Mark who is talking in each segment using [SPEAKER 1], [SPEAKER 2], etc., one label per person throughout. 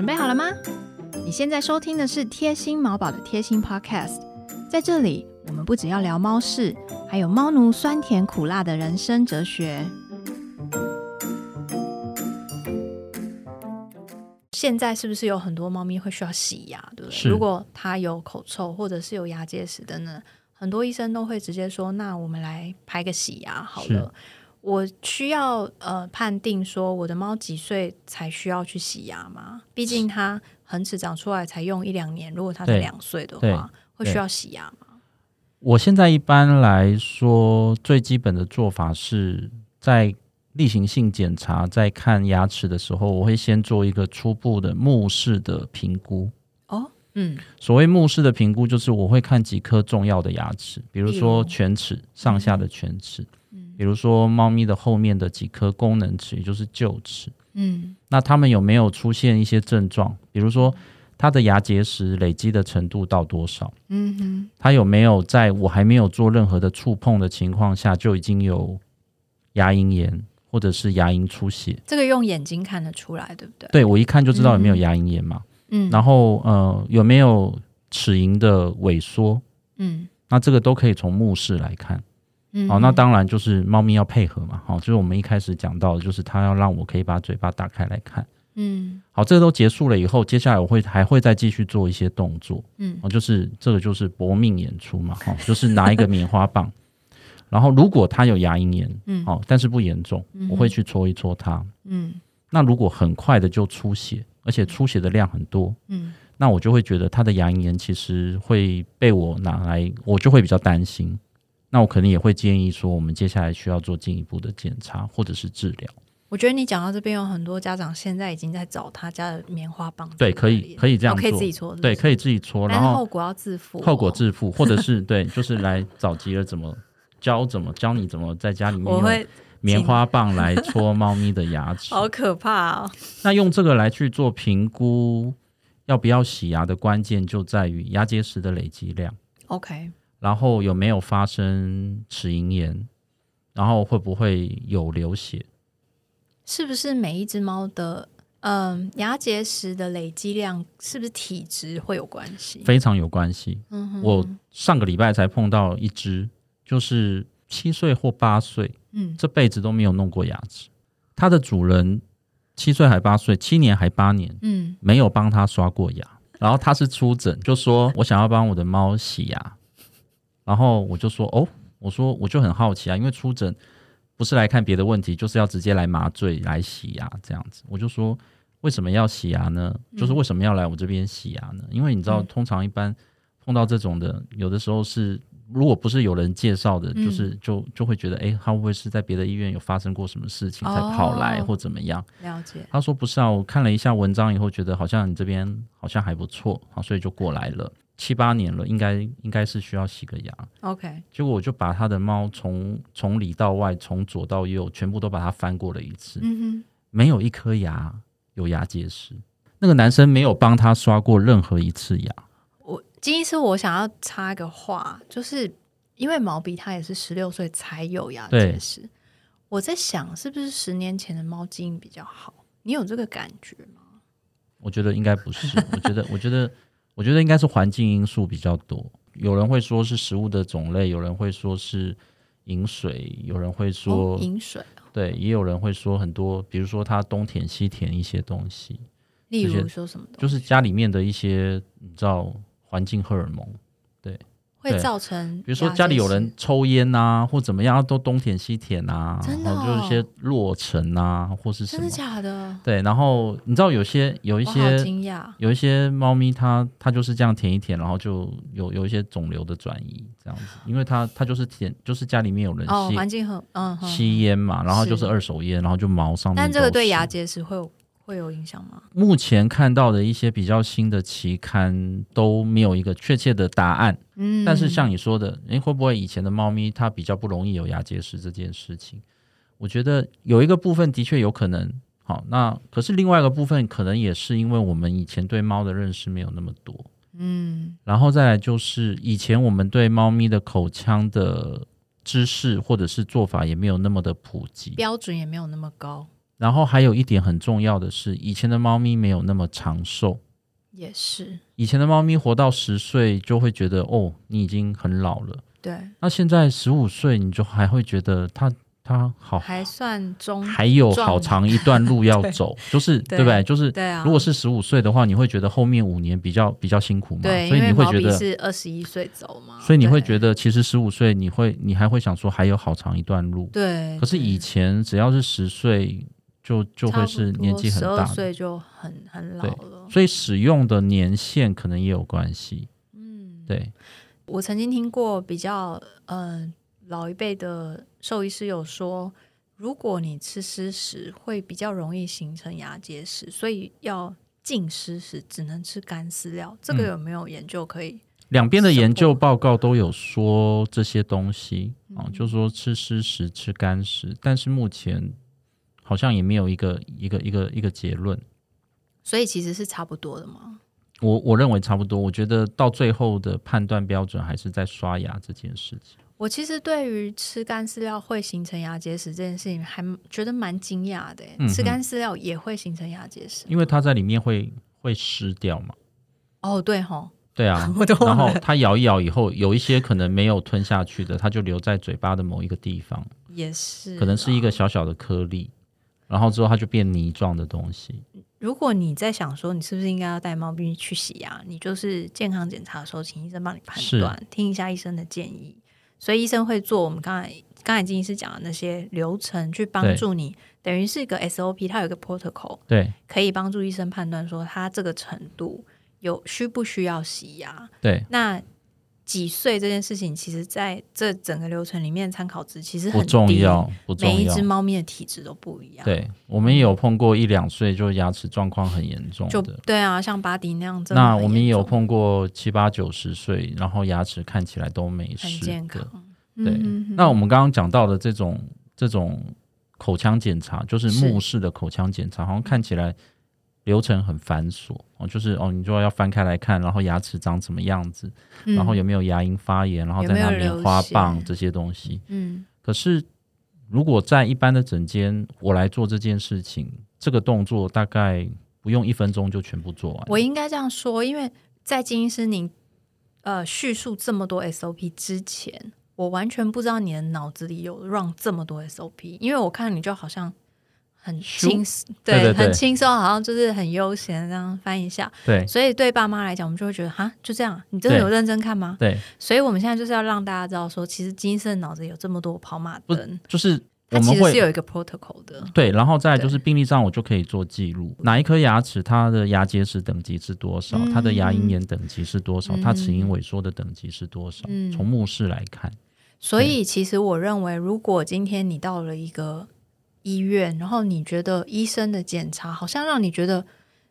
[SPEAKER 1] 准备好了吗？你现在收听的是贴心毛宝的贴心 Podcast，在这里我们不只要聊猫事，还有猫奴酸甜苦辣的人生哲学。现在是不是有很多猫咪会需要洗牙，对不对？如果它有口臭或者是有牙结石等等，很多医生都会直接说：“那我们来拍个洗牙好了。”我需要呃判定说我的猫几岁才需要去洗牙吗？毕竟它恒齿长出来才用一两年，如果它
[SPEAKER 2] 是
[SPEAKER 1] 两岁的话，会需要洗牙吗？
[SPEAKER 2] 我现在一般来说，最基本的做法是在例行性检查，在看牙齿的时候，我会先做一个初步的目视的评估。
[SPEAKER 1] 哦，嗯，
[SPEAKER 2] 所谓目视的评估，就是我会看几颗重要的牙齿，比如说犬齿上下的犬齿，
[SPEAKER 1] 嗯
[SPEAKER 2] 比如说猫咪的后面的几颗功能齿，也就是臼齿。
[SPEAKER 1] 嗯
[SPEAKER 2] 那它们有没有出现一些症状？比如说它的牙结石累积的程度到多少？
[SPEAKER 1] 嗯哼，
[SPEAKER 2] 它有没有在我还没有做任何的触碰的情况下就已经有牙龈炎或者是牙龈出血？
[SPEAKER 1] 这个用眼睛看得出来，对不对？
[SPEAKER 2] 对我一看就知道有没有牙龈炎嘛。
[SPEAKER 1] 嗯，
[SPEAKER 2] 然后呃有没有齿龈的萎缩？
[SPEAKER 1] 嗯
[SPEAKER 2] 那这个都可以从目视来看。
[SPEAKER 1] 嗯，
[SPEAKER 2] 好、那当然就是猫咪要配合嘛。好、就是我们一开始讲到的，就是它要让我可以把嘴巴打开来看。
[SPEAKER 1] 嗯
[SPEAKER 2] 好，这个都结束了以后，接下来我会还会再继续做一些动作。
[SPEAKER 1] 嗯
[SPEAKER 2] 哦，就是这个就是搏命演出嘛，哈、就是拿一个棉花棒，然后如果它有牙龈炎，
[SPEAKER 1] 嗯
[SPEAKER 2] 哦，但是不严重，
[SPEAKER 1] 嗯
[SPEAKER 2] 我会去戳一戳它。
[SPEAKER 1] 嗯
[SPEAKER 2] 那如果很快的就出血，而且出血的量很多，
[SPEAKER 1] 嗯
[SPEAKER 2] 那我就会觉得它的牙龈炎其实会被我拿来，我就会比较担心。那我可能也会建议说，我们接下来需要做进一步的检查或者是治疗。
[SPEAKER 1] 我觉得你讲到这边，有很多家长现在已经在找他家的棉花棒，
[SPEAKER 2] 对，可以可以这样
[SPEAKER 1] 可以自己搓，
[SPEAKER 2] 对，可
[SPEAKER 1] 以，
[SPEAKER 2] 自己搓，然后
[SPEAKER 1] 后果要自负哦，
[SPEAKER 2] 后果自负，或者是对，就是来找吉尔怎么教怎么教你怎么在家里面用棉花棒来搓猫咪的牙齿。
[SPEAKER 1] 好可怕哦，
[SPEAKER 2] 那用这个来去做评估要不要洗牙的关键就在于牙结石的累积量
[SPEAKER 1] ，OK，
[SPEAKER 2] 然后有没有发生齿龈炎，然后会不会有流血。
[SPEAKER 1] 是不是每一只猫的嗯牙结石的累积量是不是体质会有关系？
[SPEAKER 2] 非常有关系。
[SPEAKER 1] 嗯
[SPEAKER 2] 我上个礼拜才碰到一只，就是七岁或八岁，
[SPEAKER 1] 嗯
[SPEAKER 2] 这辈子都没有弄过牙齿。它的主人七岁还八岁，七年还八年，
[SPEAKER 1] 嗯
[SPEAKER 2] 没有帮它刷过牙。然后他是出诊，就说我想要帮我的猫洗牙，然后我就说哦，我说我就很好奇啊，因为出诊不是来看别的问题，就是要直接来麻醉来洗牙这样子。我就说为什么要洗牙呢？就是为什么要来我这边洗牙呢？因为你知道，
[SPEAKER 1] 嗯
[SPEAKER 2] 通常一般碰到这种的，有的时候是如果不是有人介绍的，
[SPEAKER 1] 嗯
[SPEAKER 2] 就是就就会觉得，哎，他会不会是在别的医院有发生过什么事情才跑来
[SPEAKER 1] 哦
[SPEAKER 2] 或怎么样？
[SPEAKER 1] 了解，
[SPEAKER 2] 他说不是啊，我看了一下文章以后，觉得好像你这边好像还不错，好，所以就过来了。七八年了，应该应该是需要洗个牙。
[SPEAKER 1] OK，
[SPEAKER 2] 结果我就把他的猫从从里到外，从左到右，全部都把它翻过了一次，
[SPEAKER 1] 嗯哼
[SPEAKER 2] 没有一颗牙有牙结石。那个男生没有帮他刷过任何一次牙。
[SPEAKER 1] 我金医师，我想要插一个话，就是因为毛笔他也是十六岁才有牙结石，我在想是不是十年前的猫基因比较好？你有这个感觉吗？
[SPEAKER 2] 我觉得应该不是，我觉得，我觉得，我觉得应该是环境因素比较多。有人会说是食物的种类，有人会说是饮水，有人会说、
[SPEAKER 1] 哦饮水，
[SPEAKER 2] 对，也有人会说很多，比如说他东舔西舔一些东西，
[SPEAKER 1] 例如说什么东西，
[SPEAKER 2] 就是家里面的一些你知道环境荷尔蒙，
[SPEAKER 1] 会
[SPEAKER 2] 对
[SPEAKER 1] 造成，
[SPEAKER 2] 比如说家里有人，抽烟啊，或怎么样，都东舔西舔啊，
[SPEAKER 1] 真的
[SPEAKER 2] 然后就是一些
[SPEAKER 1] 哦
[SPEAKER 2] 落尘啊，或是什么
[SPEAKER 1] 真的，假的？
[SPEAKER 2] 对，然后你知道有些有一些
[SPEAKER 1] 惊讶，
[SPEAKER 2] 有一些猫咪它它就是这样舔一舔，然后就有有一些肿瘤的转移这样子，因为它它就是舔，就是家里面有人
[SPEAKER 1] 哦，
[SPEAKER 2] 吸、
[SPEAKER 1] 环境很嗯
[SPEAKER 2] 吸烟嘛，然后就是
[SPEAKER 1] 是
[SPEAKER 2] 二手烟，然后就毛上面。
[SPEAKER 1] 但这个对牙结石会有会有影响吗？
[SPEAKER 2] 目前看到的一些比较新的期刊都没有一个确切的答案，
[SPEAKER 1] 嗯，
[SPEAKER 2] 但是像你说的，诶，会不会以前的猫咪它比较不容易有牙结石这件事情？我觉得有一个部分的确有可能。好，那可是另外一个部分可能也是因为我们以前对猫的认识没有那么多，
[SPEAKER 1] 嗯
[SPEAKER 2] 然后再来就是以前我们对猫咪的口腔的知识或者是做法也没有那么的普及，
[SPEAKER 1] 标准也没有那么高，
[SPEAKER 2] 然后还有一点很重要的是，以前的猫咪没有那么长寿。
[SPEAKER 1] 也是，
[SPEAKER 2] 以前的猫咪活到十岁就会觉得哦，你已经很老了。
[SPEAKER 1] 对。
[SPEAKER 2] 那现在十五岁，你就还会觉得它它好，
[SPEAKER 1] 还算中，
[SPEAKER 2] 还有好长一段路要 走，就是对不对？就是
[SPEAKER 1] 对啊。
[SPEAKER 2] 如果是十五岁的话，你会觉得后面五年比较比较辛苦嘛？
[SPEAKER 1] 对，
[SPEAKER 2] 所以你会觉得
[SPEAKER 1] 是二十一岁走嘛？
[SPEAKER 2] 所以你会觉得其实十五岁你会你还会想说还有好长一段路。
[SPEAKER 1] 对。
[SPEAKER 2] 可是以前只要是十岁。就就会是年纪很大，
[SPEAKER 1] 岁就很很老了，
[SPEAKER 2] 所以使用的年限可能也有关系。嗯，对。
[SPEAKER 1] 我曾经听过比较嗯老一辈的兽医师有说，如果你吃湿食，会比较容易形成牙结石，所以要禁湿食，只能吃干饲料。这个有没有研究可以？
[SPEAKER 2] 两边的研究报告都有说这些东西啊，就是说吃湿食、吃干食，但是目前。好像也没有一个一个一个一个结论，
[SPEAKER 1] 所以其实是差不多的嘛？
[SPEAKER 2] 我我认为差不多。我觉得到最后的判断标准还是在刷牙这件事情。
[SPEAKER 1] 我其实对于吃干饲料会形成牙结石这件事情，还觉得蛮惊讶的。吃干饲料也会形成牙结石，
[SPEAKER 2] 因为它在里面会会湿掉嘛。
[SPEAKER 1] 哦，对哈，
[SPEAKER 2] 对啊。然后它咬一咬以后，有一些可能没有吞下去的，它就留在嘴巴的某一个地方，
[SPEAKER 1] 也是
[SPEAKER 2] 可能是一个小小的颗粒。然后之后它就变泥状的东西。
[SPEAKER 1] 如果你在想说你是不是应该要带猫咪去洗牙，你就是健康检查的时候，请医生帮你判断，听一下医生的建议。所以医生会做我们刚才刚才金医师讲的那些流程，去帮助你，等于是一个 SOP，它有一个 protocol，
[SPEAKER 2] 对，
[SPEAKER 1] 可以帮助医生判断说它这个程度有需不需要洗牙。
[SPEAKER 2] 对，
[SPEAKER 1] 那。几岁这件事情，其实在这整个流程里面，参考值其实
[SPEAKER 2] 很重要。不重
[SPEAKER 1] 要，每一只猫咪的体质都不一样。
[SPEAKER 2] 对，我们也有碰过一两岁就牙齿状况很严重的。
[SPEAKER 1] 对啊，像巴迪那样。
[SPEAKER 2] 那我们也有碰过七八九十岁，然后牙齿看起来都没事，
[SPEAKER 1] 很健康。
[SPEAKER 2] 对，那我们刚刚讲到的这种这种口腔检查，就是目视的口腔检查，好像看起来。流程很繁琐哦，就是哦，你就要翻开来看，然后牙齿长什么样子，然后有没有牙龈发炎，然后再拿棉花棒这些东西。嗯，可是如果在一般的诊间，我来做这件事情，这个动作大概不用一分钟就全部做完。
[SPEAKER 1] 我应该这样说，因为在金医师您呃叙述这么多 SOP 之前，我完全不知道你的脑子里有 run 这么多 SOP，因为我看你就好像。很轻松，
[SPEAKER 2] 对，
[SPEAKER 1] 很轻松，好像就是很悠闲这样翻一下。
[SPEAKER 2] 对，
[SPEAKER 1] 所以对爸妈来讲，我们就会觉得哈，就这样，你真的有认真看吗？
[SPEAKER 2] 对，
[SPEAKER 1] 所以我们现在就是要让大家知道，说其实金生脑子有这么多跑马灯，
[SPEAKER 2] 就是
[SPEAKER 1] 它其实是有一个 protocol 的。
[SPEAKER 2] 对，然后再就是病历上我就可以做记录，哪一颗牙齿它的牙结石等级是多少，它的牙龈炎等级是多少，它齿龈萎缩的等级是多少，从目视来看。
[SPEAKER 1] 所以其实我认为，如果今天你到了一个。医院，然后你觉得医生的检查好像让你觉得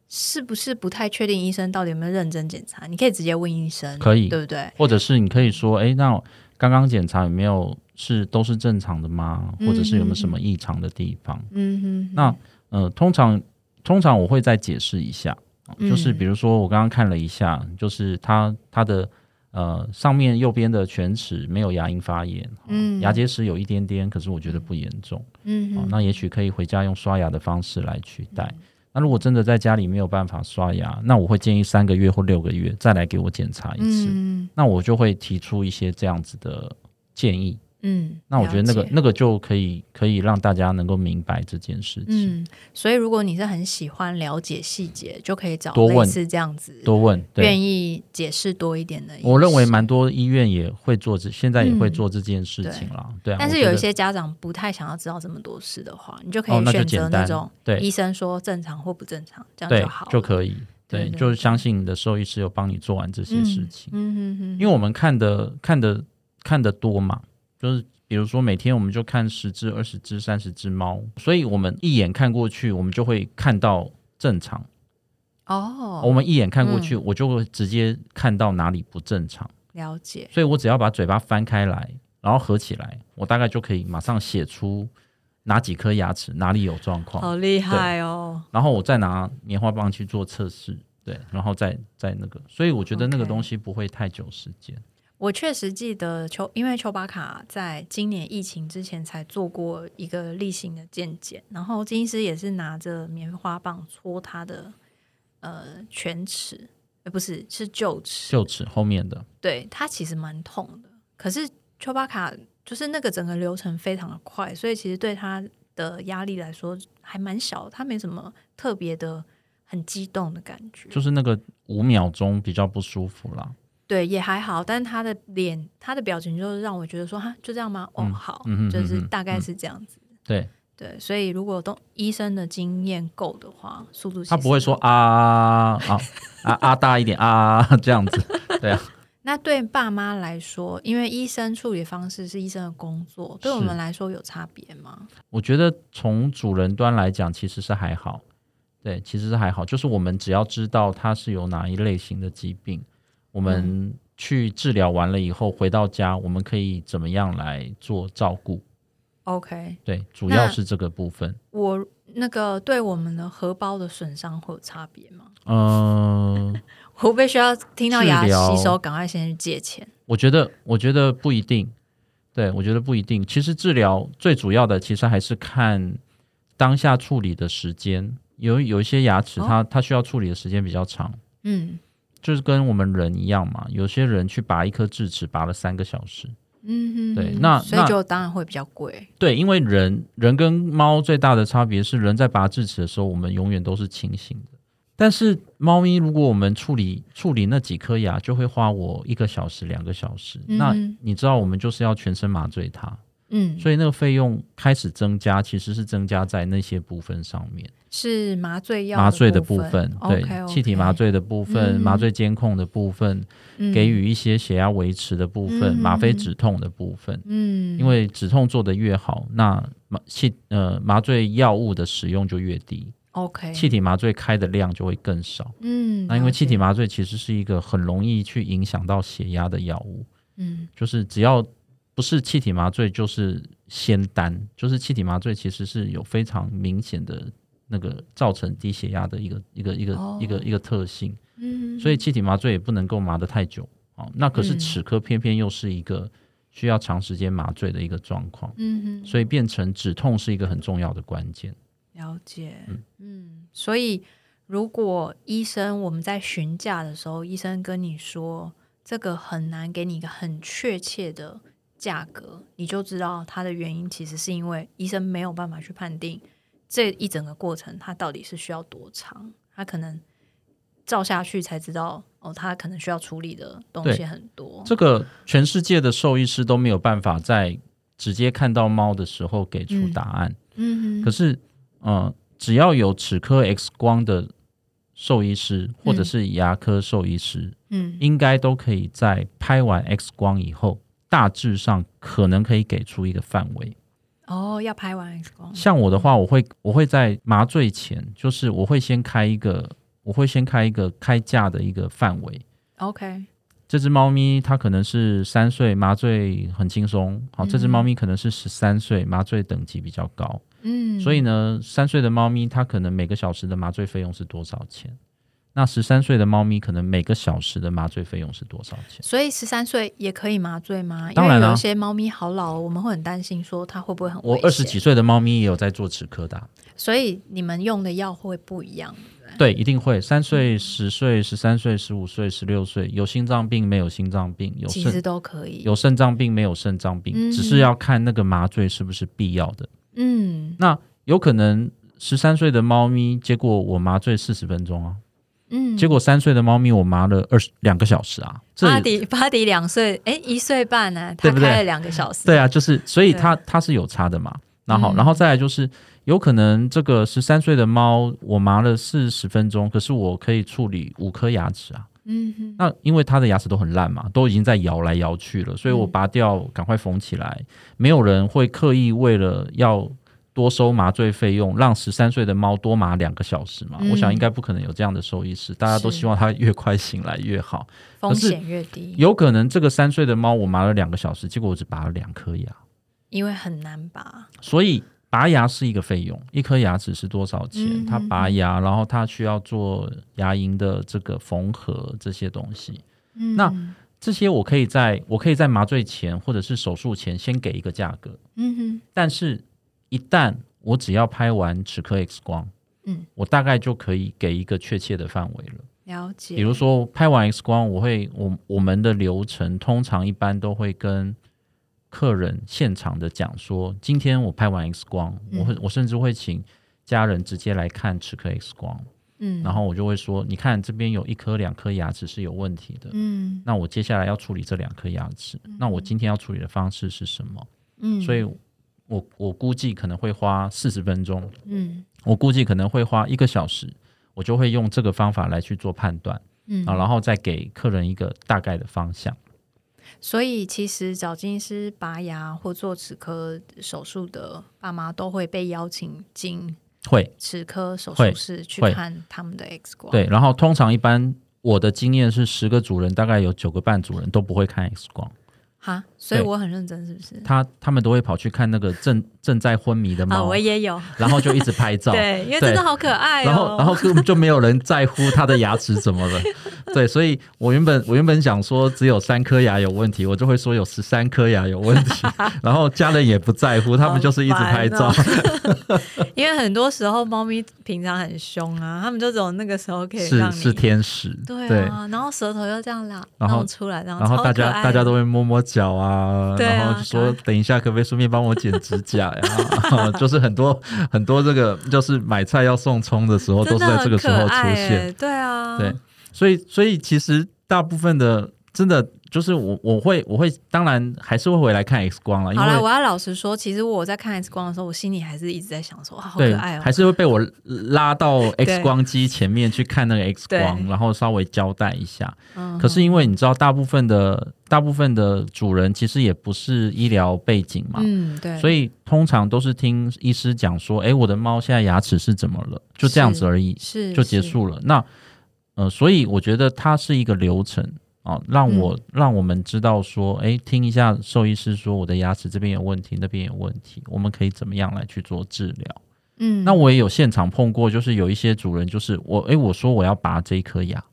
[SPEAKER 1] 是不是不太确定？医生到底有没有认真检查？你可以直接问医生，
[SPEAKER 2] 可以
[SPEAKER 1] 对不对？
[SPEAKER 2] 或者是你可以说，哎，那刚刚检查有没有是都是正常的吗？或者是有没有什么异常的地方？嗯哼。那呃，通常通常我会再解释一下，就是比如说我刚刚看了一下，就是他他的。呃，上面右边的犬齿没有牙龈发炎，嗯，牙结石有一点点，可是我觉得不严重，嗯，那也许可以回家用刷牙的方式来取代。那如果真的在家里没有办法刷牙，那我会建议三个月或六个月再来给我检查一次，那我就会提出一些这样子的建议。嗯，那我觉得那个那个就可以可以让大家能够明白这件事情。嗯，
[SPEAKER 1] 所以如果你是很喜欢了解细节，就可以找多问是这样子
[SPEAKER 2] 多问，
[SPEAKER 1] 愿意解释多一点的。
[SPEAKER 2] 我认为蛮多医院也会做这，现在也会做这件事情了。对，
[SPEAKER 1] 但是有一些家长不太想要知道这么多事的话，你就可以选择那种对医生说正常或不正常，这样就好
[SPEAKER 2] 就可以。对，就是相信你的兽医师有帮你做完这些事情。嗯哼哼，因为我们看的看的看的多嘛。就是比如说，每天我们就看十只、二十只、三十只猫，所以我们一眼看过去，我们就会看到正常。哦，我们一眼看过去，我就会直接看到哪里不正常。
[SPEAKER 1] 了解。
[SPEAKER 2] 所以我只要把嘴巴翻开来，然后合起来，我大概就可以马上写出哪几颗牙齿哪里有状况。
[SPEAKER 1] 好厉害哦！
[SPEAKER 2] 然后我再拿棉花棒去做测试，对，然后再再那个，所以我觉得那个东西不会太久时间。
[SPEAKER 1] 我确实记得丘，因为丘巴卡在今年疫情之前才做过一个例行的健检，然后金医师也是拿着棉花棒戳他的呃犬齿，呃不是是臼齿，
[SPEAKER 2] 臼齿后面的，
[SPEAKER 1] 对他其实蛮痛的。可是丘巴卡就是那个整个流程非常的快，所以其实对他的压力来说还蛮小，他没什么特别的很激动的感觉，
[SPEAKER 2] 就是那个五秒钟比较不舒服啦。
[SPEAKER 1] 对，也还好，但是他的脸、他的表情，就是让我觉得说，哈，就这样吗？哦，好，就是大概是这样子。
[SPEAKER 2] 对
[SPEAKER 1] 对，所以如果都医生的经验够的话，速度
[SPEAKER 2] 他不会说啊啊啊啊大一点啊 这样子。对啊。
[SPEAKER 1] 那对爸妈来说，因为医生处理方式是医生的工作，对我们来说有差别吗？
[SPEAKER 2] 我觉得从主人端来讲，其实是还好。对，其实是还好，就是我们只要知道他是有哪一类型的疾病。我们去治疗完了以后，回到家，我们可以怎么样来做照顾
[SPEAKER 1] ？OK，
[SPEAKER 2] 对，主要是这个部分。
[SPEAKER 1] 我那个对我们的荷包的损伤会有差别吗？
[SPEAKER 2] 嗯，
[SPEAKER 1] 会不会需要听到牙吸收，赶快先去借钱？
[SPEAKER 2] 我觉得，我觉得不一定。对，我觉得不一定。其实治疗最主要的，其实还是看当下处理的时间。有有一些牙齿，它它需要处理的时间比较长。嗯。就是跟我们人一样嘛，有些人去拔一颗智齿，拔了三个小时。嗯哼，对，那
[SPEAKER 1] 所以就当然会比较贵。
[SPEAKER 2] 对，因为人人跟猫最大的差别是，人在拔智齿的时候，我们永远都是清醒的。但是猫咪，如果我们处理处理那几颗牙，就会花我一个小时、两个小时。那你知道，我们就是要全身麻醉它。嗯，所以那个费用开始增加，其实是增加在那些部分上面，
[SPEAKER 1] 是麻醉药
[SPEAKER 2] 麻醉的部
[SPEAKER 1] 分，
[SPEAKER 2] 对，气体麻醉的部分，麻醉监控的部分，给予一些血压维持的部分，吗啡止痛的部分，嗯，因为止痛做得越好，那麻气呃麻醉药物的使用就越低
[SPEAKER 1] ，OK，
[SPEAKER 2] 气体麻醉开的量就会更少，嗯，那因为气体麻醉其实是一个很容易去影响到血压的药物，嗯，就是只要。不是气体麻醉就是仙丹，就是气体麻醉其实是有非常明显的那个造成低血压的一个一个一个一个一个特性。嗯，所以气体麻醉也不能够麻得太久哦。那可是齿科偏偏又是一个需要长时间麻醉的一个状况。嗯哼，所以变成止痛是一个很重要的关键。
[SPEAKER 1] 了解。嗯，所以如果医生我们在询价的时候，医生跟你说这个很难给你一个很确切的。价格你就知道它的原因，其实是因为医生没有办法去判定这一整个过程它到底是需要多长，他可能照下去才知道哦，他可能需要处理的东西很多。
[SPEAKER 2] 这个全世界的兽医师都没有办法在直接看到猫的时候给出答案。嗯，可是嗯，只要有齿科 X 光的兽医师或者是牙科兽医师，嗯，应该都可以在拍完 X 光以后。大致上可能可以给出一个范围
[SPEAKER 1] 哦。要拍完 X 光，
[SPEAKER 2] 像我的话，我会我会在麻醉前，就是我会先开一个，我会先开一个开价的一个范围。
[SPEAKER 1] OK，
[SPEAKER 2] 这只猫咪它可能是三岁，麻醉很轻松。好，这只猫咪可能是十三岁，麻醉等级比较高。嗯，所以呢，三岁的猫咪它可能每个小时的麻醉费用是多少钱？那十三岁的猫咪可能每个小时的麻醉费用是多少钱？
[SPEAKER 1] 所以十三岁也可以麻醉吗？
[SPEAKER 2] 当然
[SPEAKER 1] 了，有些猫咪好老，我们会很担心说它会不会很
[SPEAKER 2] 我二十几岁的猫咪也有在做齿科的，
[SPEAKER 1] 所以你们用的药会不一样，
[SPEAKER 2] 对，一定会。三岁、十岁、十三岁、十五岁、十六岁，有心脏病没有心脏病，有
[SPEAKER 1] 其实都可以。
[SPEAKER 2] 有肾脏病没有肾脏病，只是要看那个麻醉是不是必要的。嗯，那有可能十三岁的猫咪，结果我麻醉四十分钟啊。嗯，结果三岁的猫咪我麻了二十两个小时啊！
[SPEAKER 1] 巴迪巴迪两岁，哎，一岁半呢，他开了两个小时。
[SPEAKER 2] 对啊，就是所以它它是有差的嘛。那好，然后再来就是有可能这个十三岁的猫我麻了四十分钟，可是我可以处理五颗牙齿啊。嗯哼，那因为它的牙齿都很烂嘛，都已经在摇来摇去了，所以我拔掉赶快缝起来。没有人会刻意为了要。多收麻醉费用，让十三岁的猫多麻两个小时嘛？我想应该不可能有这样的兽医师，大家都希望它越快醒来越好，
[SPEAKER 1] 风险越低。
[SPEAKER 2] 有可能这个三岁的猫我麻了两个小时，结果我只拔了两颗牙，
[SPEAKER 1] 因为很难拔。
[SPEAKER 2] 所以拔牙是一个费用，一颗牙齿是多少钱？它拔牙，然后它需要做牙龈的这个缝合这些东西。嗯那这些我可以在我可以在麻醉前或者是手术前先给一个价格，
[SPEAKER 1] 嗯哼，
[SPEAKER 2] 但是一旦我只要拍完齿科 X 光，
[SPEAKER 1] 嗯，
[SPEAKER 2] 我大概就可以给一个确切的范围了。
[SPEAKER 1] 了解。
[SPEAKER 2] 比如说拍完 X 光，我会我我们的流程通常一般都会跟客人现场的讲说，今天我拍完 X 光，我会我甚至会请家人直接来看齿科 X 光，
[SPEAKER 1] 嗯，
[SPEAKER 2] 然后我就会说，你看这边有一颗两颗牙齿是有问题的，
[SPEAKER 1] 嗯
[SPEAKER 2] 那我接下来要处理这两颗牙齿，那我今天要处理的方式是什么？
[SPEAKER 1] 嗯，
[SPEAKER 2] 所以我我估计可能会花四十分钟，
[SPEAKER 1] 嗯
[SPEAKER 2] 我估计可能会花一个小时，我就会用这个方法来去做判断
[SPEAKER 1] 嗯
[SPEAKER 2] 啊，然后再给客人一个大概的方向。
[SPEAKER 1] 所以其实找金医师拔牙或做齿科手术的爸妈都会被邀请进
[SPEAKER 2] 会
[SPEAKER 1] 齿科手术室去看他们的 X 光。
[SPEAKER 2] 对，然后通常一般我的经验是十个主人大概有九个半主人都不会看 X 光，
[SPEAKER 1] 哈，所以我很认真，是不是？
[SPEAKER 2] 他他们都会跑去看那个正 正在昏迷的
[SPEAKER 1] 啊，
[SPEAKER 2] 猫，
[SPEAKER 1] 我也有，
[SPEAKER 2] 然后就一直拍照。
[SPEAKER 1] 对，因为真的好可爱哦。
[SPEAKER 2] 然后，然后根本就没有人在乎他的牙齿怎么了，对，所以我原本我原本想说只有三颗牙有问题，我就会说有十三颗牙有问题，然后家人也不在乎，他们就是一直拍照
[SPEAKER 1] 因为很多时候猫咪平常很凶啊，他们就只有那个时候可以让你
[SPEAKER 2] 是是天使，
[SPEAKER 1] 对啊，然后舌头又这样拉
[SPEAKER 2] 然后
[SPEAKER 1] 出来，然后
[SPEAKER 2] 然后大家大家都会摸摸脚啊，
[SPEAKER 1] 对啊
[SPEAKER 2] 然后说等一下可不可以顺便帮我剪指甲呀？就是很多很多这个就是买菜要送葱的时候都是在这个时候出现，
[SPEAKER 1] 欸对啊，
[SPEAKER 2] 对，所以所以其实大部分的真的就是我我会我会当然还是会回来看 X 光了，因
[SPEAKER 1] 好了，
[SPEAKER 2] 为
[SPEAKER 1] 我要老实说，其实我在看 X 光的时候，我心里还是一直在想说，哇，好可爱哦
[SPEAKER 2] 还。是会被我拉到 X 光机前面去看那个 X 光，然后稍微交代一下。
[SPEAKER 1] 嗯
[SPEAKER 2] 可是因为你知道，大部分的大部分的主人其实也不是医疗背景嘛，
[SPEAKER 1] 嗯，对，
[SPEAKER 2] 所
[SPEAKER 1] 以
[SPEAKER 2] 以通常都是听医师讲说，诶，我的猫现在牙齿是怎么了，就这样子而已，
[SPEAKER 1] 是
[SPEAKER 2] 就结。束了。那呃，所以我觉得它是一个流程啊，让我、
[SPEAKER 1] 嗯。
[SPEAKER 2] 让我们知道说，诶，听一下兽医师说我的牙齿这边有问题，那边有问题，我们可以怎么样来去做治疗？
[SPEAKER 1] 嗯，
[SPEAKER 2] 那我也有现场碰过，就是有一些主人就是我，诶，我说我要拔这一颗牙，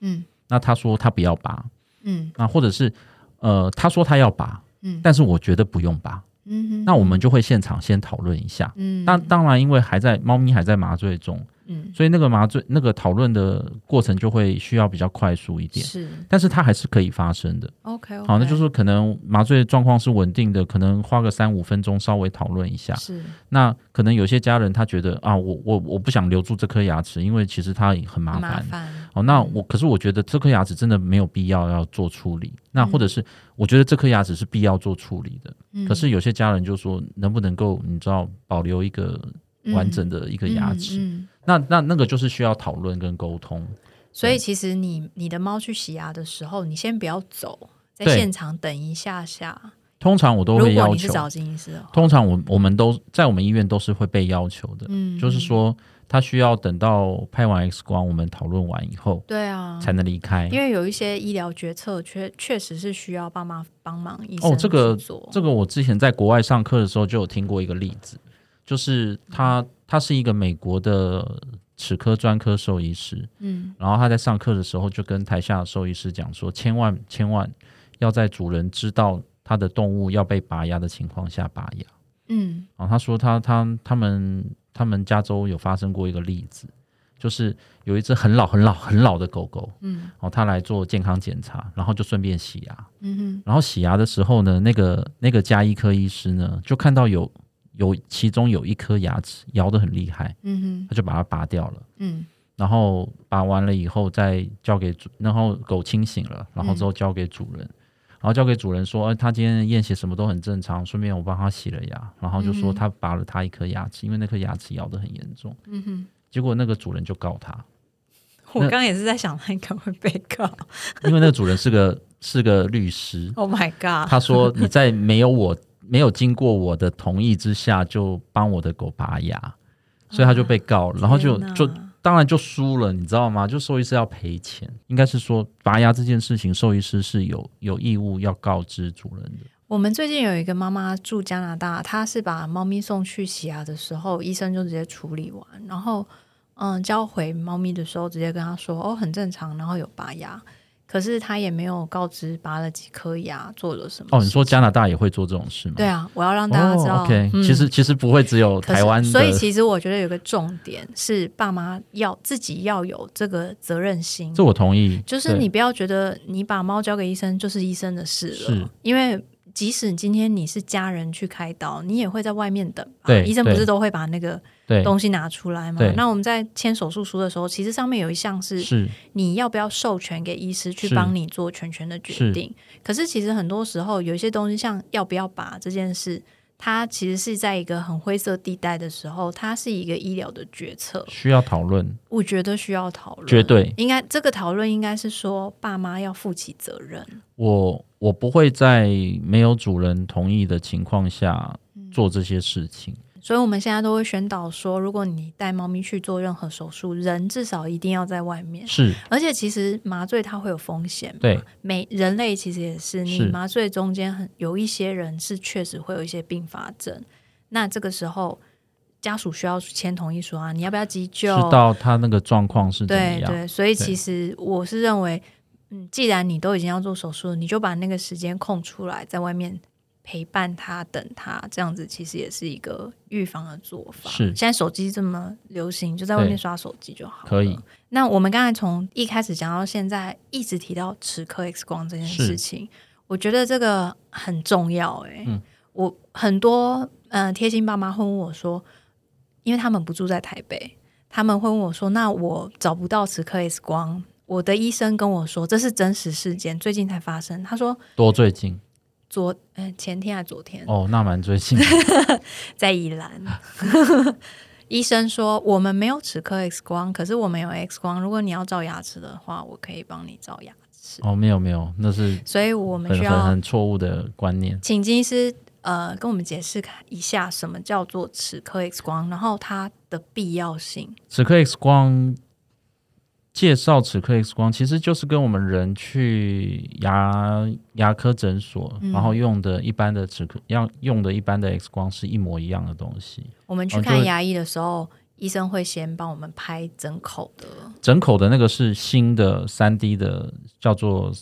[SPEAKER 1] 嗯。
[SPEAKER 2] 那他说他不要拔，
[SPEAKER 1] 嗯。
[SPEAKER 2] 那或者是呃，他说他要拔，
[SPEAKER 1] 嗯。
[SPEAKER 2] 但是我觉得不用拔，
[SPEAKER 1] 嗯哼，
[SPEAKER 2] 那我们就会现场先讨论一下。
[SPEAKER 1] 嗯，
[SPEAKER 2] 那当然，因为还在猫咪还在麻醉中，
[SPEAKER 1] 嗯。
[SPEAKER 2] 所以那个麻醉那个讨论的过程就会需要比较快速一点，
[SPEAKER 1] 是。
[SPEAKER 2] 但是它还是可以发生的。
[SPEAKER 1] OK，
[SPEAKER 2] 好，那就是可能麻醉状况是稳定的，可能花个三五分钟稍微讨论一下。
[SPEAKER 1] 是。
[SPEAKER 2] 那可能有些家人他觉得啊，我我我不想留住这颗牙齿，因为其实它很麻烦。
[SPEAKER 1] 麻烦，
[SPEAKER 2] 哦，那我可是我觉得这颗牙齿真的没有必要要做处理，那或者是我觉得这颗牙齿是必要做处理的，
[SPEAKER 1] 嗯。
[SPEAKER 2] 可是有些家人就说能不能够你知道保留一个完整的一个牙齿，那那那个就是需要讨论跟沟通。
[SPEAKER 1] 所以其实你你的猫去洗牙的时候，你先不要走，在现场等一下下。
[SPEAKER 2] 通常我都会要求，
[SPEAKER 1] 果你是找金医师，
[SPEAKER 2] 通常我我们都在我们医院都是会被要求的，
[SPEAKER 1] 嗯。
[SPEAKER 2] 就是说他需要等到拍完 X 光，我们讨论完以后
[SPEAKER 1] 对啊，
[SPEAKER 2] 才能离开。
[SPEAKER 1] 因为有一些医疗决策确确实是需要爸妈帮忙医生
[SPEAKER 2] 哦，这个
[SPEAKER 1] 去做。
[SPEAKER 2] 这个我之前在国外上课的时候就有听过一个例子，就是他他是一个美国的齿科专科兽医师，
[SPEAKER 1] 嗯。
[SPEAKER 2] 然后他在上课的时候就跟台下的兽医师讲说，千万千万要在主人知道他的动物要被拔牙的情况下拔牙。
[SPEAKER 1] 嗯。
[SPEAKER 2] 然后他说他他他们他们加州有发生过一个例子，就是有一只很老很老很老的狗狗，
[SPEAKER 1] 嗯。
[SPEAKER 2] 然后他来做健康检查，然后就顺便洗牙。
[SPEAKER 1] 嗯哼。
[SPEAKER 2] 然后洗牙的时候呢，那个那个加医科医师呢，就看到有有其中有一颗牙齿咬得很厉害，
[SPEAKER 1] 嗯哼
[SPEAKER 2] 他就把它拔掉了。
[SPEAKER 1] 嗯
[SPEAKER 2] 然后拔完了以后，再交给主，然后狗清醒了，然后之后交给主人，然后交给主人说，哎，他今天的验血什么都很正常，顺便我帮他洗了牙，然后就说他拔了他一颗牙齿，因为那颗牙齿咬得很严重，
[SPEAKER 1] 嗯哼。
[SPEAKER 2] 结果那个主人就告他，
[SPEAKER 1] 我刚刚也是在想，他应该会被告。
[SPEAKER 2] 因为那个主人是个是个律师
[SPEAKER 1] ，Oh my god！
[SPEAKER 2] 他说你在没有我没有经过我的同意之下就帮我的狗拔牙，所以他就被告了，然后就就当然就输了，你知道吗？就兽医师要赔钱，应该是说拔牙这件事情，兽医师是有有义务要告知主人的。
[SPEAKER 1] 我们最近有一个妈妈住加拿大，她是把猫咪送去洗牙的时候，医生就直接处理完，然后嗯交回猫咪的时候，直接跟她说哦很正常，然后有拔牙。可是他也没有告知拔了几颗牙，做了什么。
[SPEAKER 2] 哦，你说加拿大也会做这种事吗？
[SPEAKER 1] 对啊，我要让大家知道。
[SPEAKER 2] OK，其实其实不会只有台湾。
[SPEAKER 1] 所以其实我觉得有个重点是，爸妈要自己要有这个责任心。
[SPEAKER 2] 这我同意。
[SPEAKER 1] 就是你不要觉得你把猫交给医生就是医生的事了，因为即使今天你是家人去开刀，你也会在外面等。
[SPEAKER 2] 对，
[SPEAKER 1] 医生不是都会把那个。东西拿出来吗？那我们在签手术书的时候，其实上面有一项是你要不要授权给医师去帮你做全权的决定。可是其实很多时候有一些东西，像要不要把这件事，它其实是在一个很灰色地带的时候，它是一个医疗的决策，
[SPEAKER 2] 需要讨论。
[SPEAKER 1] 我觉得需要讨论，
[SPEAKER 2] 绝对
[SPEAKER 1] 应该这个讨论应该是说爸妈要负起责任。
[SPEAKER 2] 我我不会在没有主人同意的情况下做这些事情。
[SPEAKER 1] 所以，我们现在都会宣导说，如果你带猫咪去做任何手术，人至少一定要在外面。
[SPEAKER 2] 是，
[SPEAKER 1] 而且其实麻醉它会有风险。
[SPEAKER 2] 对，
[SPEAKER 1] 每人类其实也是，你麻醉中间很有一些人是确实会有一些并发症。那这个时候，家属需要签同意书啊，你要不要急救？
[SPEAKER 2] 知道他那个状况是怎么样？
[SPEAKER 1] 对，所以其实我是认为，嗯，既然你都已经要做手术，你就把那个时间空出来，在外面。陪伴他，等他，这样子其实也是一个预防的做法。
[SPEAKER 2] 是，
[SPEAKER 1] 现在手机这么流行，就在外面刷手机就好。
[SPEAKER 2] 可以。
[SPEAKER 1] 那我们刚才从一开始讲到现在，一直提到齿科 X 光这件事情，我觉得这个很重要。哎，我很多嗯贴心爸妈会问我说，因为他们不住在台北，他们会问我说，那我找不到齿科 X 光，我的医生跟我说这是真实事件，最近才发生。他说
[SPEAKER 2] 多最近。
[SPEAKER 1] 昨嗯前天还是昨天
[SPEAKER 2] 哦，那蛮最近，
[SPEAKER 1] 在宜兰，医生说我们没有齿科 X 光，可是我们有 X 光。如果你要照牙齿的话，我可以帮你照牙齿。
[SPEAKER 2] 哦，没有没有，那是
[SPEAKER 1] 所以我们需要
[SPEAKER 2] 很错误的观念。
[SPEAKER 1] 请金医师呃跟我们解释一下什么叫做齿科 X 光，然后它的必要性。
[SPEAKER 2] 齿科 X 光。介绍齿科 X 光其实就是跟我们人去牙牙科诊所，然后用的一般的齿科要用的一般的 X 光是一模一样的东西。
[SPEAKER 1] 我们去看牙医的时候，医生会先帮我们拍整口的，
[SPEAKER 2] 整口的那个是新的三 D 的，叫做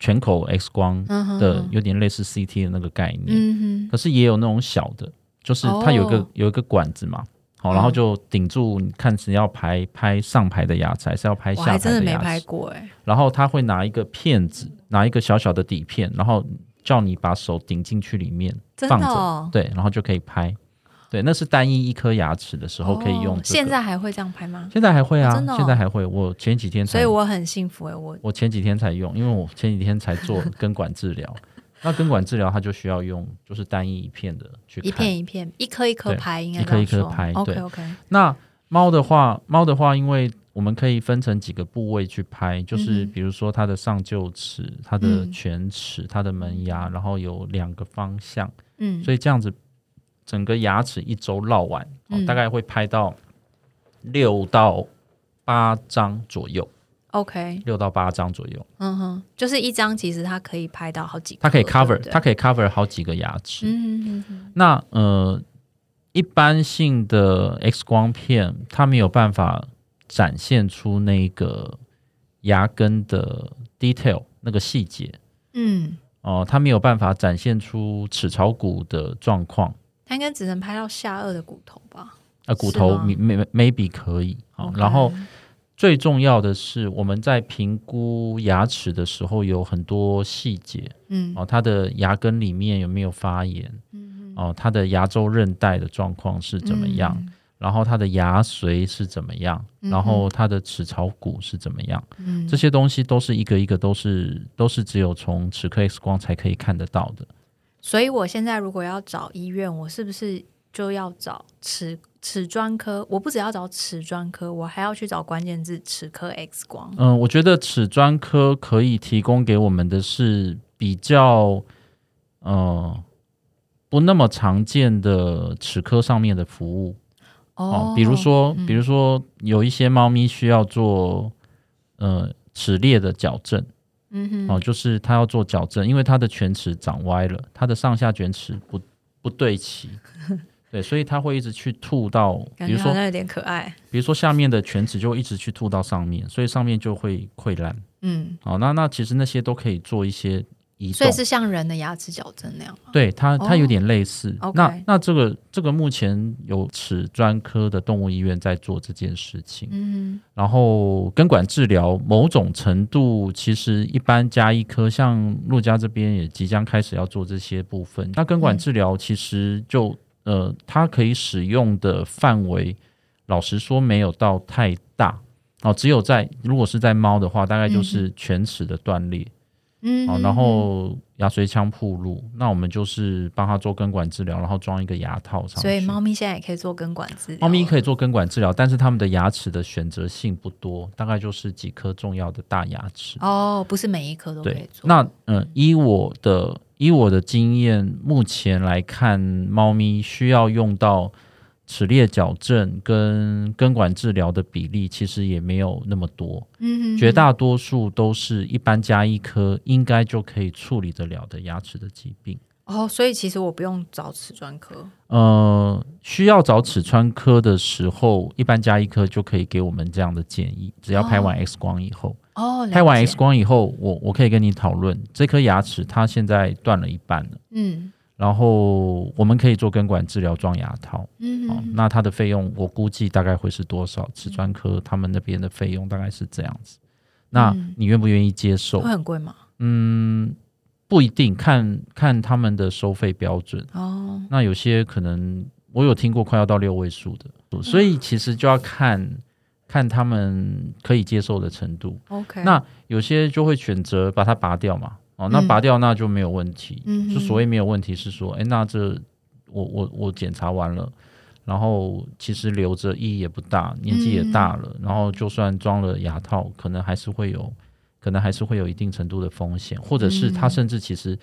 [SPEAKER 2] 全口 X 光的，有点类似 CT 的那个概念。嗯可是也有那种小的，就是它有一个有一个管子嘛。好，然后就顶住，你看是要拍拍上排的牙齿，还是要拍下排的牙齿？
[SPEAKER 1] 真的没拍过哎。
[SPEAKER 2] 然后他会拿一个片子，拿一个小小的底片，然后叫你把手顶进去里面放着，对，然后就可以拍。对，那是单一一颗牙齿的时候可以用。
[SPEAKER 1] 现在还会这样拍吗？
[SPEAKER 2] 现在还会啊，现在还会。我前几天，
[SPEAKER 1] 所以我很幸福哎，我
[SPEAKER 2] 我前几天才用，因为我前几天才做根管治疗。那根管治疗，它就需要用就是单一一片的去
[SPEAKER 1] 一片一片，一颗一颗拍，应该
[SPEAKER 2] 一颗一颗拍。
[SPEAKER 1] OK OK。
[SPEAKER 2] 那猫的话，猫的话，因为我们可以分成几个部位去拍，就是比如说它的上臼齿、它的犬齿、它的门牙，然后有两个方向。嗯。所以这样子，整个牙齿一周绕完，大概会拍到六到八张左右。
[SPEAKER 1] OK，
[SPEAKER 2] 六到八张左右。
[SPEAKER 1] 嗯哼，就是一张，其实它可以拍到好几，
[SPEAKER 2] 它可以 cover，它可以 cover 好几个牙齿。嗯哼那呃，一般性的 X 光片，它没有办法展现出那个牙根的 detail 那个细节。嗯。哦，它没有办法展现出齿槽骨的状况。
[SPEAKER 1] 它应该只能拍到下颚的骨头吧？
[SPEAKER 2] 啊，骨头 maybe maybe 可以。好，然后。最重要的是，我们在评估牙齿的时候有很多细节，嗯，哦，它的牙根里面有没有发炎，嗯，哦，它的牙周韧带的状况是怎么样，然后它的牙髓是怎么样，然后它的齿槽骨是怎么样，嗯，这些东西都是一个一个都是都是只有从齿科 X 光才可以看得到的。
[SPEAKER 1] 所以我现在如果要找医院，我是不是就要找齿？齿专科，我不只要找齿专科，我还要去找关键字齿科 X 光。
[SPEAKER 2] 嗯，我觉得齿专科可以提供给我们的是比较，呃，不那么常见的齿科上面的服务。哦，比如说，比如说有一些猫咪需要做呃齿列的矫正。嗯哼，哦，就是它要做矫正，因为它的犬齿长歪了，它的上下卷齿不不对齐。对，所以它会一直去吐到，比如说
[SPEAKER 1] 有点可爱，
[SPEAKER 2] 比如说下面的犬齿就会一直去吐到上面，所以上面就会溃烂。
[SPEAKER 1] 嗯，
[SPEAKER 2] 好，那那其实那些都可以做一些移。
[SPEAKER 1] 所以是像人的牙齿矫正那样吗？
[SPEAKER 2] 对，它它有点类似。
[SPEAKER 1] 那
[SPEAKER 2] 那这个这个目前有齿专科的动物医院在做这件事情。
[SPEAKER 1] 嗯，
[SPEAKER 2] 然后根管治疗某种程度其实一般加医科，像陆家这边也即将开始要做这些部分。那根管治疗其实就呃，它可以使用的范围，老实说没有到太大哦，只有在如果是在猫的话，大概就是犬齿的断裂。
[SPEAKER 1] 嗯，
[SPEAKER 2] 好，然后牙髓腔铺路，那我们就是帮它做根管治疗，然后装一个牙套上。
[SPEAKER 1] 所以猫咪现在也可以做根管治疗。
[SPEAKER 2] 猫咪可以做根管治疗，但是它们的牙齿的选择性不多，大概就是几颗重要的大牙齿。
[SPEAKER 1] 哦，不是每一颗都可以做。
[SPEAKER 2] 那嗯，依我的依我的经验，目前来看，猫咪需要用到。齿列矫正跟根管治疗的比例其实也没有那么多，
[SPEAKER 1] 嗯，
[SPEAKER 2] 绝大多数都是一般加医科应该就可以处理得了的牙齿的疾病。
[SPEAKER 1] 哦，所以其实我不用找齿专科。
[SPEAKER 2] 呃，需要找齿专科的时候，一般加医科就可以给我们这样的建议。只要拍完 X 光以后，
[SPEAKER 1] 哦，
[SPEAKER 2] 拍完 X 光以后，我我可以跟你讨论这颗牙齿它现在断了一半了，
[SPEAKER 1] 嗯。
[SPEAKER 2] 然后我们可以做根管治疗装牙套，
[SPEAKER 1] 嗯，
[SPEAKER 2] 好，那它的费用我估计大概会是多少？齿专科他们那边的费用大概是这样子，那你愿不愿意接受？
[SPEAKER 1] 会很贵吗？
[SPEAKER 2] 嗯，不一定，看看他们的收费标准
[SPEAKER 1] 哦。
[SPEAKER 2] 那有些可能我有听过快要到六位数的，所以其实就要看看他们可以接受的程度。
[SPEAKER 1] OK，
[SPEAKER 2] 那有些就会选择把它拔掉嘛。哦，那拔掉那就没有问题。
[SPEAKER 1] 嗯，
[SPEAKER 2] 就所谓没有问题是说，哎，那这我我我检查完了，然后其实留着意义也不大，年纪也大了，然后就算装了牙套，可能还是会有，可能还是会有一定程度的风险，或者是他甚至其实。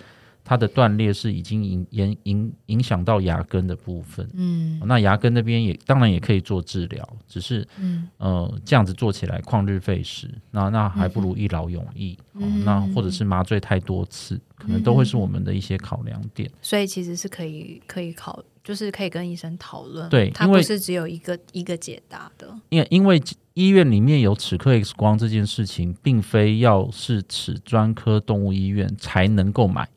[SPEAKER 2] 它的断裂是已经影影影影响到牙根的部分，
[SPEAKER 1] 嗯，
[SPEAKER 2] 那牙根那边也当然也可以做治疗，只是，
[SPEAKER 1] 嗯，
[SPEAKER 2] 呃，这样子做起来旷日费时，那那还不如一劳永逸，那或者是麻醉太多次，可能都会是我们的一些考量点。
[SPEAKER 1] 所以其实是可以可以考，就是可以跟医生讨论，
[SPEAKER 2] 对，
[SPEAKER 1] 它不是只有一个一个解答的，
[SPEAKER 2] 因为因为医院里面有齿科 X 光这件事情，并非要是齿专科动物医院才能够买。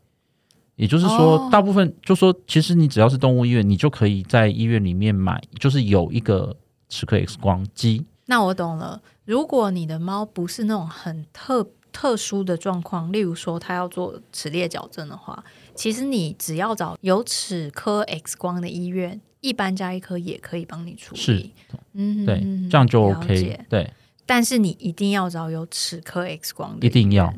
[SPEAKER 2] 也就是说，大部分就说，其实你只要是动物医院，你就可以在医院里面买，就是有一个齿科 X 光机。
[SPEAKER 1] 那我懂了。如果你的猫不是那种很特特殊的状况，例如说它要做齿列矫正的话，其实你只要找有齿科 X 光的医院，一般加一科也可以帮你处理。
[SPEAKER 2] 是，
[SPEAKER 1] 嗯，
[SPEAKER 2] 对，这样就 OK。对，
[SPEAKER 1] 但是你一定要找有齿科 X 光的，
[SPEAKER 2] 一定要。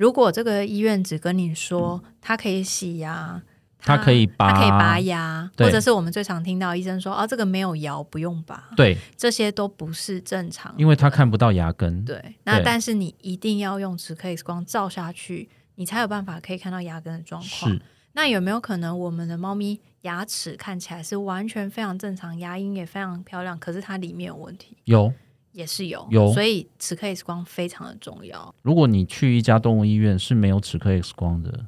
[SPEAKER 1] 如果这个医院只跟你说它可以洗牙，
[SPEAKER 2] 它可以拔，
[SPEAKER 1] 它可以拔牙，或者是我们最常听到医生说啊，这个没有摇，不用拔。
[SPEAKER 2] 对，
[SPEAKER 1] 这些都不是正常，
[SPEAKER 2] 因为他看不到牙根。
[SPEAKER 1] 对，那但是你一定要用磁 X 光照下去，你才有办法可以看到牙根的状况。那有没有可能我们的猫咪牙齿看起来是完全非常正常，牙龈也非常漂亮，可是它里面有问题？
[SPEAKER 2] 有。
[SPEAKER 1] 也是有，
[SPEAKER 2] 有，
[SPEAKER 1] 所以齿科 X 光非常的重要。
[SPEAKER 2] 如果你去一家动物医院是没有齿科 X 光的，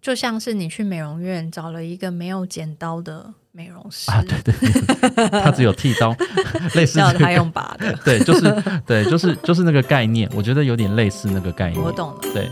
[SPEAKER 1] 就像是你去美容院找了一个没有剪刀的美容师。
[SPEAKER 2] 啊，对对，他只有剃刀，类似
[SPEAKER 1] 他用拔的，
[SPEAKER 2] 对，就是对，就是就是那个概念，我觉得有点类似那个概念。
[SPEAKER 1] 我懂了，
[SPEAKER 2] 对。